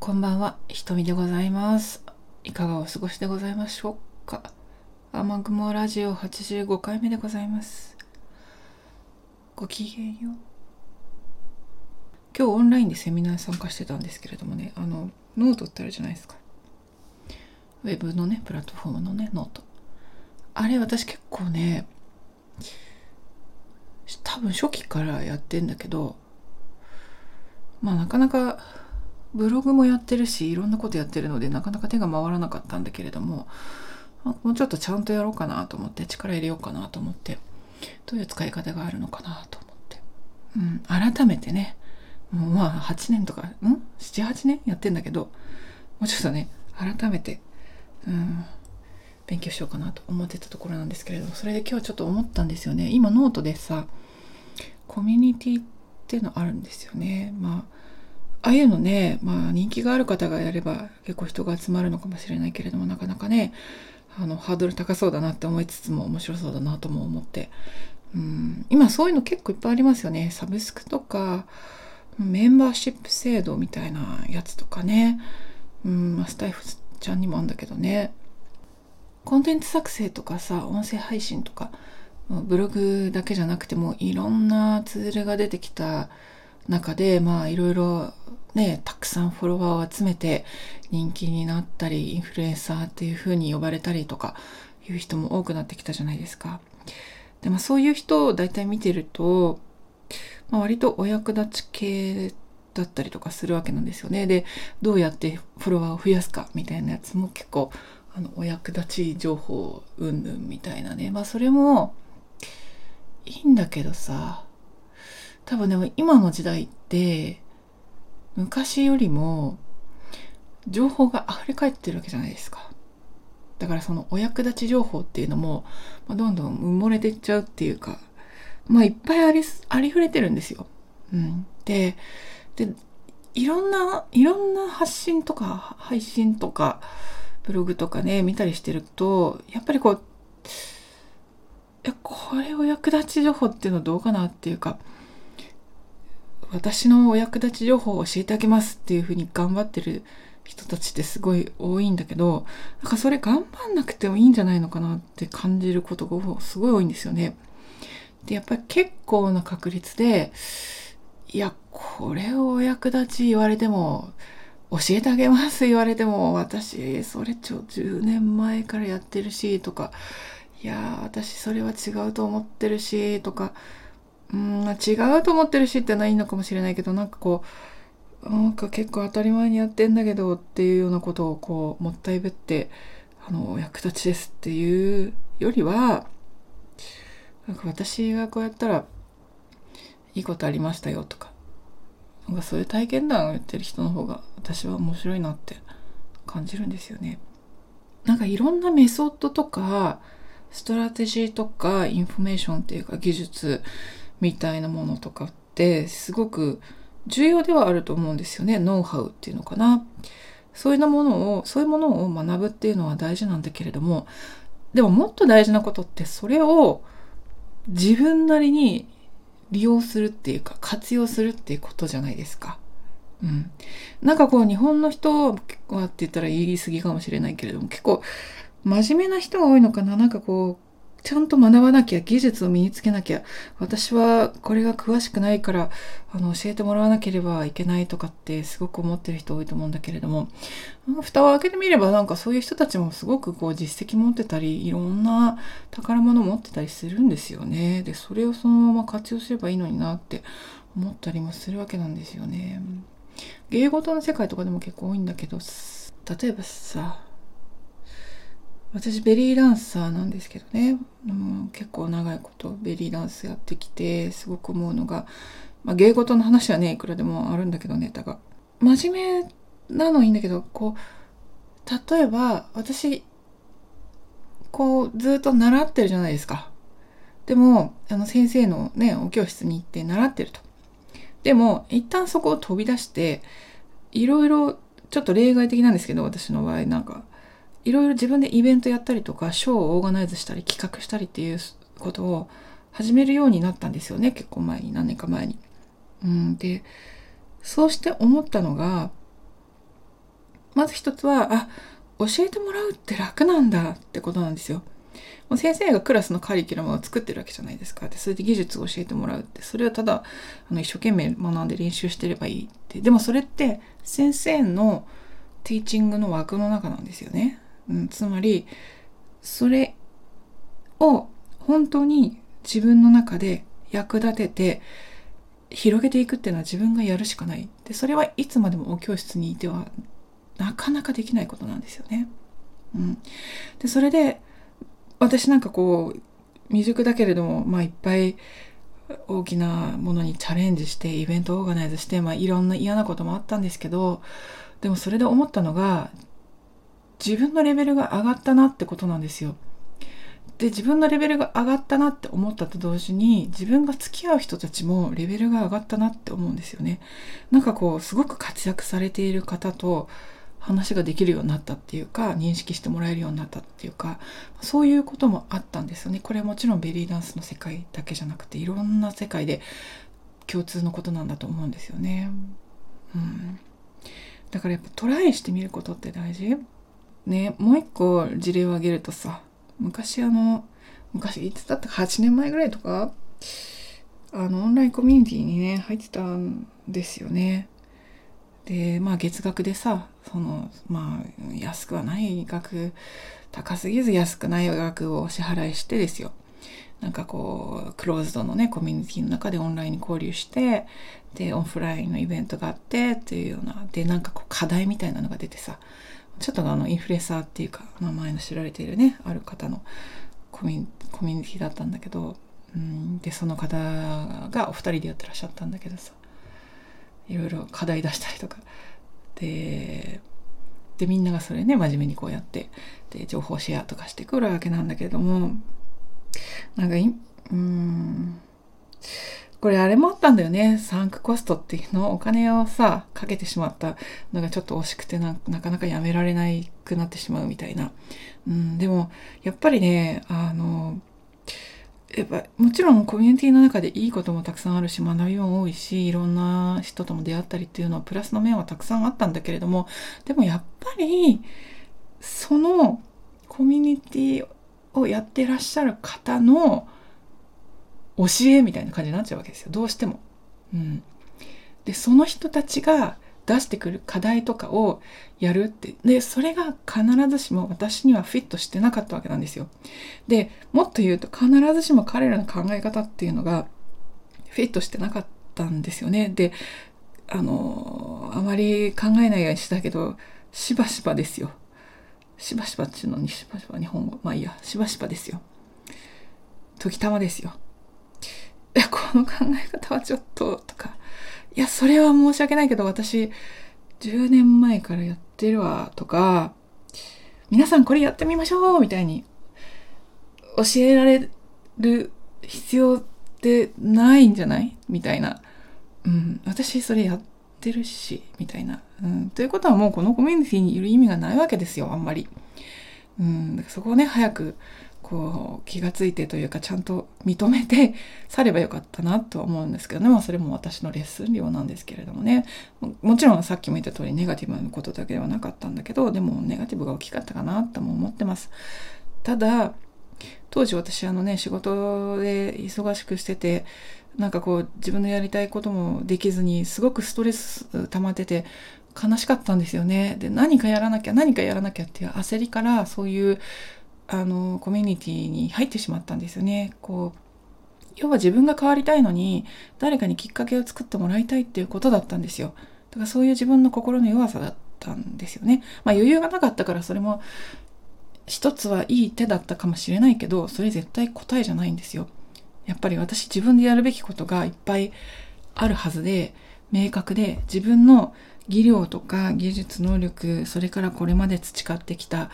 こんばんは、ひとみでございます。いかがお過ごしでございましょうか。雨雲ラジオ85回目でございます。ごきげんよう。今日オンラインでセミナー参加してたんですけれどもね、あの、ノートってあるじゃないですか。ウェブのね、プラットフォームのね、 note。あれ私結構ね、多分初期からやってんだけど、まあなかなかブログもやってるしいろんなことやってるのでなかなか手が回らなかったんだけれどももうちょっとちゃんとやろうかなと思って力入れようかなと思ってどういう使い方があるのかなと思って、うん、改めてねもうまあ8年とかん？78年やってんだけどもうちょっとね改めて、うん、勉強しようかなと思ってたところなんですけれどもそれで今日ちょっと思ったんですよね。今ノートでさコミュニティっていうのあるんですよね。まあああいうのね、まあ人気がある方がやれば結構人が集まるのかもしれないけれども、なかなかね、あの、ハードル高そうだなって思いつつも面白そうだなとも思って。うん、今そういうの結構いっぱいありますよね。サブスクとか、メンバーシップ制度みたいなやつとかね。うん、まスタイフちゃんにもあんだけどね。コンテンツ作成とかさ、音声配信とか、ブログだけじゃなくてもいろんなツールが出てきた中でまあいろいろねたくさんフォロワーを集めて人気になったりインフルエンサーっていう風に呼ばれたりとかいう人も多くなってきたじゃないですか。でまあそういう人を大体見てると、まあ、割とお役立ち系だったりとかするわけなんですよね。でどうやってフォロワーを増やすかみたいなやつも結構あのお役立ち情報うんぬんみたいなねまあそれもいいんだけどさ多分でも今の時代って昔よりも情報が溢れ返ってるわけじゃないですか。だからそのお役立ち情報っていうのも、まあ、どんどん埋もれてっちゃうっていうか、まあいっぱいあり、ありふれてるんですよ。うん。で、で、いろんな、いろんな発信とか配信とかブログとかね、見たりしてると、やっぱりこう、え、これお役立ち情報っていうのはどうかなっていうか、私のお役立ち情報を教えてあげますっていうふうに頑張ってる人たちってすごい多いんだけど、なんかそれ頑張んなくてもいいんじゃないのかなって感じることがすごい多いんですよね。で、やっぱり結構な確率で、いや、これをお役立ち言われても、教えてあげます言われても、私、それちょ、10年前からやってるし、とか、いや私それは違うと思ってるし、とか、うん、違うと思ってるしってのはいいのかもしれないけど、なんかこう、なんか結構当たり前にやってんだけどっていうようなことをこう、もったいぶって、あの、役立ちですっていうよりは、なんか私がこうやったら、いいことありましたよとか、なんかそういう体験談を言ってる人の方が私は面白いなって感じるんですよね。なんかいろんなメソッドとか、ストラテジーとか、インフォメーションっていうか技術、みたいなものとかってすごく重要ではあると思うんですよね。ノウハウっていうのかな。そういうものを、そういうものを学ぶっていうのは大事なんだけれども、でももっと大事なことってそれを自分なりに利用するっていうか活用するっていうことじゃないですか。うん。なんかこう日本の人はって言ったら言い過ぎかもしれないけれども結構真面目な人が多いのかななんかこうちゃんと学ばなきゃ、技術を身につけなきゃ、私はこれが詳しくないから、あの、教えてもらわなければいけないとかってすごく思ってる人多いと思うんだけれども、蓋を開けてみればなんかそういう人たちもすごくこう実績持ってたり、いろんな宝物持ってたりするんですよね。で、それをそのまま活用すればいいのになって思ったりもするわけなんですよね。芸事の世界とかでも結構多いんだけど、例えばさ、私ベリーダンサーなんですけどね、うん、結構長いことベリーダンスやってきてすごく思うのが、まあ、芸事の話はねいくらでもあるんだけどネタが。真面目なのいいんだけどこう例えば私こうずっと習ってるじゃないですか。でもあの先生のねお教室に行って習ってると。でも一旦そこを飛び出していろいろちょっと例外的なんですけど私の場合なんか。いろいろ自分でイベントやったりとか、ショーをオーガナイズしたり企画したりっていうことを始めるようになったんですよね。結構前に、何年か前に。うん、で、そうして思ったのが、まず一つは、あ、教えてもらうって楽なんだってことなんですよ。もう先生がクラスのカリキュラムを作ってるわけじゃないですか。で、それで技術を教えてもらうって、それはただ、あの、一生懸命学んで練習してればいいって。でもそれって先生のティーチングの枠の中なんですよね。うん、つまり、それを本当に自分の中で役立てて広げていくっていうのは自分がやるしかない。で、それはいつまでもお教室にいてはなかなかできないことなんですよね。うん。で、それで私なんかこう未熟だけれども、まあいっぱい大きなものにチャレンジしてイベントオーガナイズして、まあいろんな嫌なこともあったんですけど、でもそれで思ったのが自分のレベルが上がったなってことなんですよ。で自分のレベルが上がったなって思ったと同時に自分が付き合う人たちもレベルが上がったなって思うんですよね。なんかこうすごく活躍されている方と話ができるようになったっていうか認識してもらえるようになったっていうかそういうこともあったんですよね。これはもちろんベリーダンスの世界だけじゃなくていろんな世界で共通のことなんだと思うんですよね。うん、だからやっぱトライしてみることって大事ねもう一個事例を挙げるとさ昔あの、昔いつだったか8年前ぐらいとか、あの、オンラインコミュニティにね、入ってたんですよね。で、まあ月額でさ、その、まあ安くはない額、高すぎず安くない額をお支払いしてですよ。なんかこう、クローズドのね、コミュニティの中でオンラインに交流して、で、オフラインのイベントがあってっていうような、で、なんかこう課題みたいなのが出てさ、ちょっとあのインフルエンサーっていうか名前の知られているねある方のコミュニティだったんだけど、うん、でその方がお二人でやってらっしゃったんだけどさいろいろ課題出したりとか。ででみんながそれね真面目にこうやってで情報シェアとかしてくるわけなんだけどもなんかいうんこれあれもあったんだよね。サンクコストっていうのお金をさ、かけてしまったのがちょっと惜しくてななかなかやめられなくなってしまうみたいな。うん、でも、やっぱりね、あの、やっぱもちろんコミュニティの中でいいこともたくさんあるし学びも多いしいろんな人とも出会ったりっていうのはプラスの面はたくさんあったんだけれどもでもやっぱりそのコミュニティをやってらっしゃる方の教えみたいな感じになっちゃうわけですよどうしても。うん、でその人たちが出してくる課題とかをやるってでそれが必ずしも私にはフィットしてなかったわけなんですよ。でもっと言うと必ずしも彼らの考え方っていうのがフィットしてなかったんですよね。であのあまり考えないようにしたけどしばしばですよ。しばしばっていうのにしばしば日本語まあいいやしばしばですよ。時たまですよ。や、この考え方はちょっと、とか、いや、それは申し訳ないけど、私、10年前からやってるわ、とか、皆さんこれやってみましょうみたいに、教えられる必要ってないんじゃない？みたいな。うん、私それやってるし、みたいな。うん、ということはもうこのコミュニティにいる意味がないわけですよ、あんまり。うん、そこをね、早くこう気がついてというかちゃんと認めて去ればよかったなとは思うんですけどね。まあそれも私のレッスン量なんですけれどもね。もちろんさっきも言った通りネガティブなことだけではなかったんだけどでもネガティブが大きかったかなとも思ってます。ただ当時私あのね仕事で忙しくしててなんかこう自分のやりたいこともできずにすごくストレス溜まってて悲しかったんですよね。で何かやらなきゃ何かやらなきゃっていう焦りからそういうあのコミュニティに入ってしまったんですよね。こう要は自分が変わりたいのに誰かにきっかけを作ってもらいたいっていうことだったんですよ。だからそういう自分の心の弱さだったんですよね。まあ余裕がなかったからそれも一つはいい手だったかもしれないけどそれ絶対答えじゃないんですよ。やっぱり私自分でやるべきことがいっぱいあるはずで明確で自分の技量とか技術能力それからこれまで培ってきた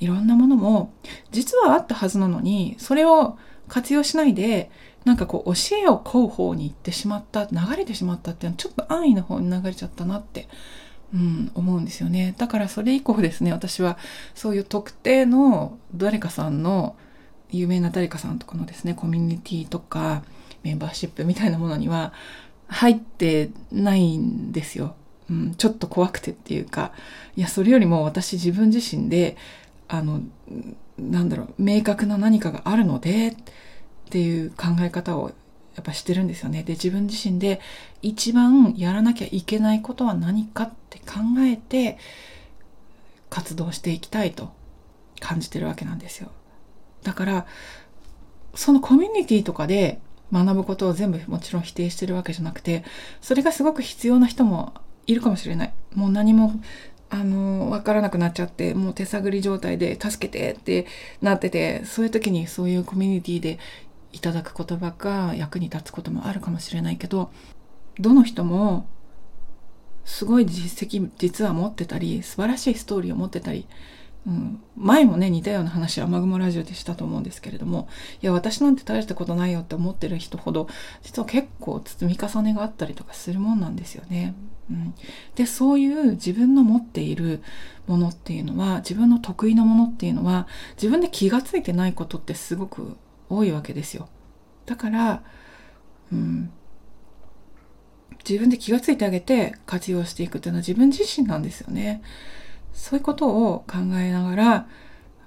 いろんなものも実はあったはずなのにそれを活用しないでなんかこう教えを請う方に行ってしまった流れてしまったっていうのはちょっと安易な方に流れちゃったなって、うん、思うんですよねだからそれ以降ですね私はそういう特定の誰かさんの有名な誰かさんとかのですねコミュニティとかメンバーシップみたいなものには入ってないんですよ。うん、ちょっと怖くてっていうかいやそれよりも私自分自身であのなんだろう明確な何かがあるのでっていう考え方をやっぱしてるんですよね。で自分自身で一番やらなきゃいけないことは何かって考えて活動していきたいと感じてるわけなんですよ。だからそのコミュニティとかで学ぶことを全部もちろん否定してるわけじゃなくてそれがすごく必要な人もいるかもしれない。もう何もあの、わからなくなっちゃって、もう手探り状態で助けてってなってて、そういう時にそういうコミュニティでいただく言葉が役に立つこともあるかもしれないけど、どの人もすごい実績実は持ってたり、素晴らしいストーリーを持ってたり、うん、前もね似たような話雨雲ラジオでしたと思うんですけれどもいや私なんて大したことないよって思ってる人ほど実は結構積み重ねがあったりとかするもんなんですよね。うん、でそういう自分の持っているものっていうのは自分の得意なものっていうのは自分で気が付いてないことってすごく多いわけですよ。だから、うん、自分で気が付いてあげて活用していくっていうのは自分自身なんですよね。そういうことを考えながら、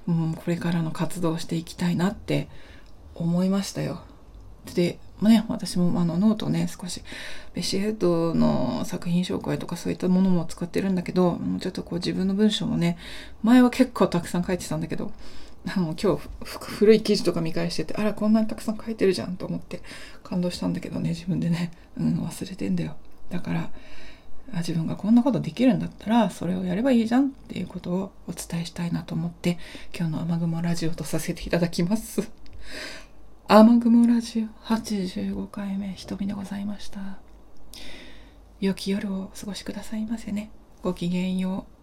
うん、これからの活動をしていきたいなって思いましたよ。で、ね、私もあのノートね、少しベッシー・ヘッドの作品紹介とかそういったものも使ってるんだけど、ちょっとこう自分の文章もね、前は結構たくさん書いてたんだけど、あの今日古い記事とか見返してて、あら、こんなにたくさん書いてるじゃんと思って感動したんだけどね、自分でね、うん、忘れてんだよ。だから、自分がこんなことできるんだったらそれをやればいいじゃんっていうことをお伝えしたいなと思って今日の雨雲ラジオとさせていただきます。雨雲ラジオ85回目瞳でございました。良き夜をお過ごしくださいませね。ごきげんよう。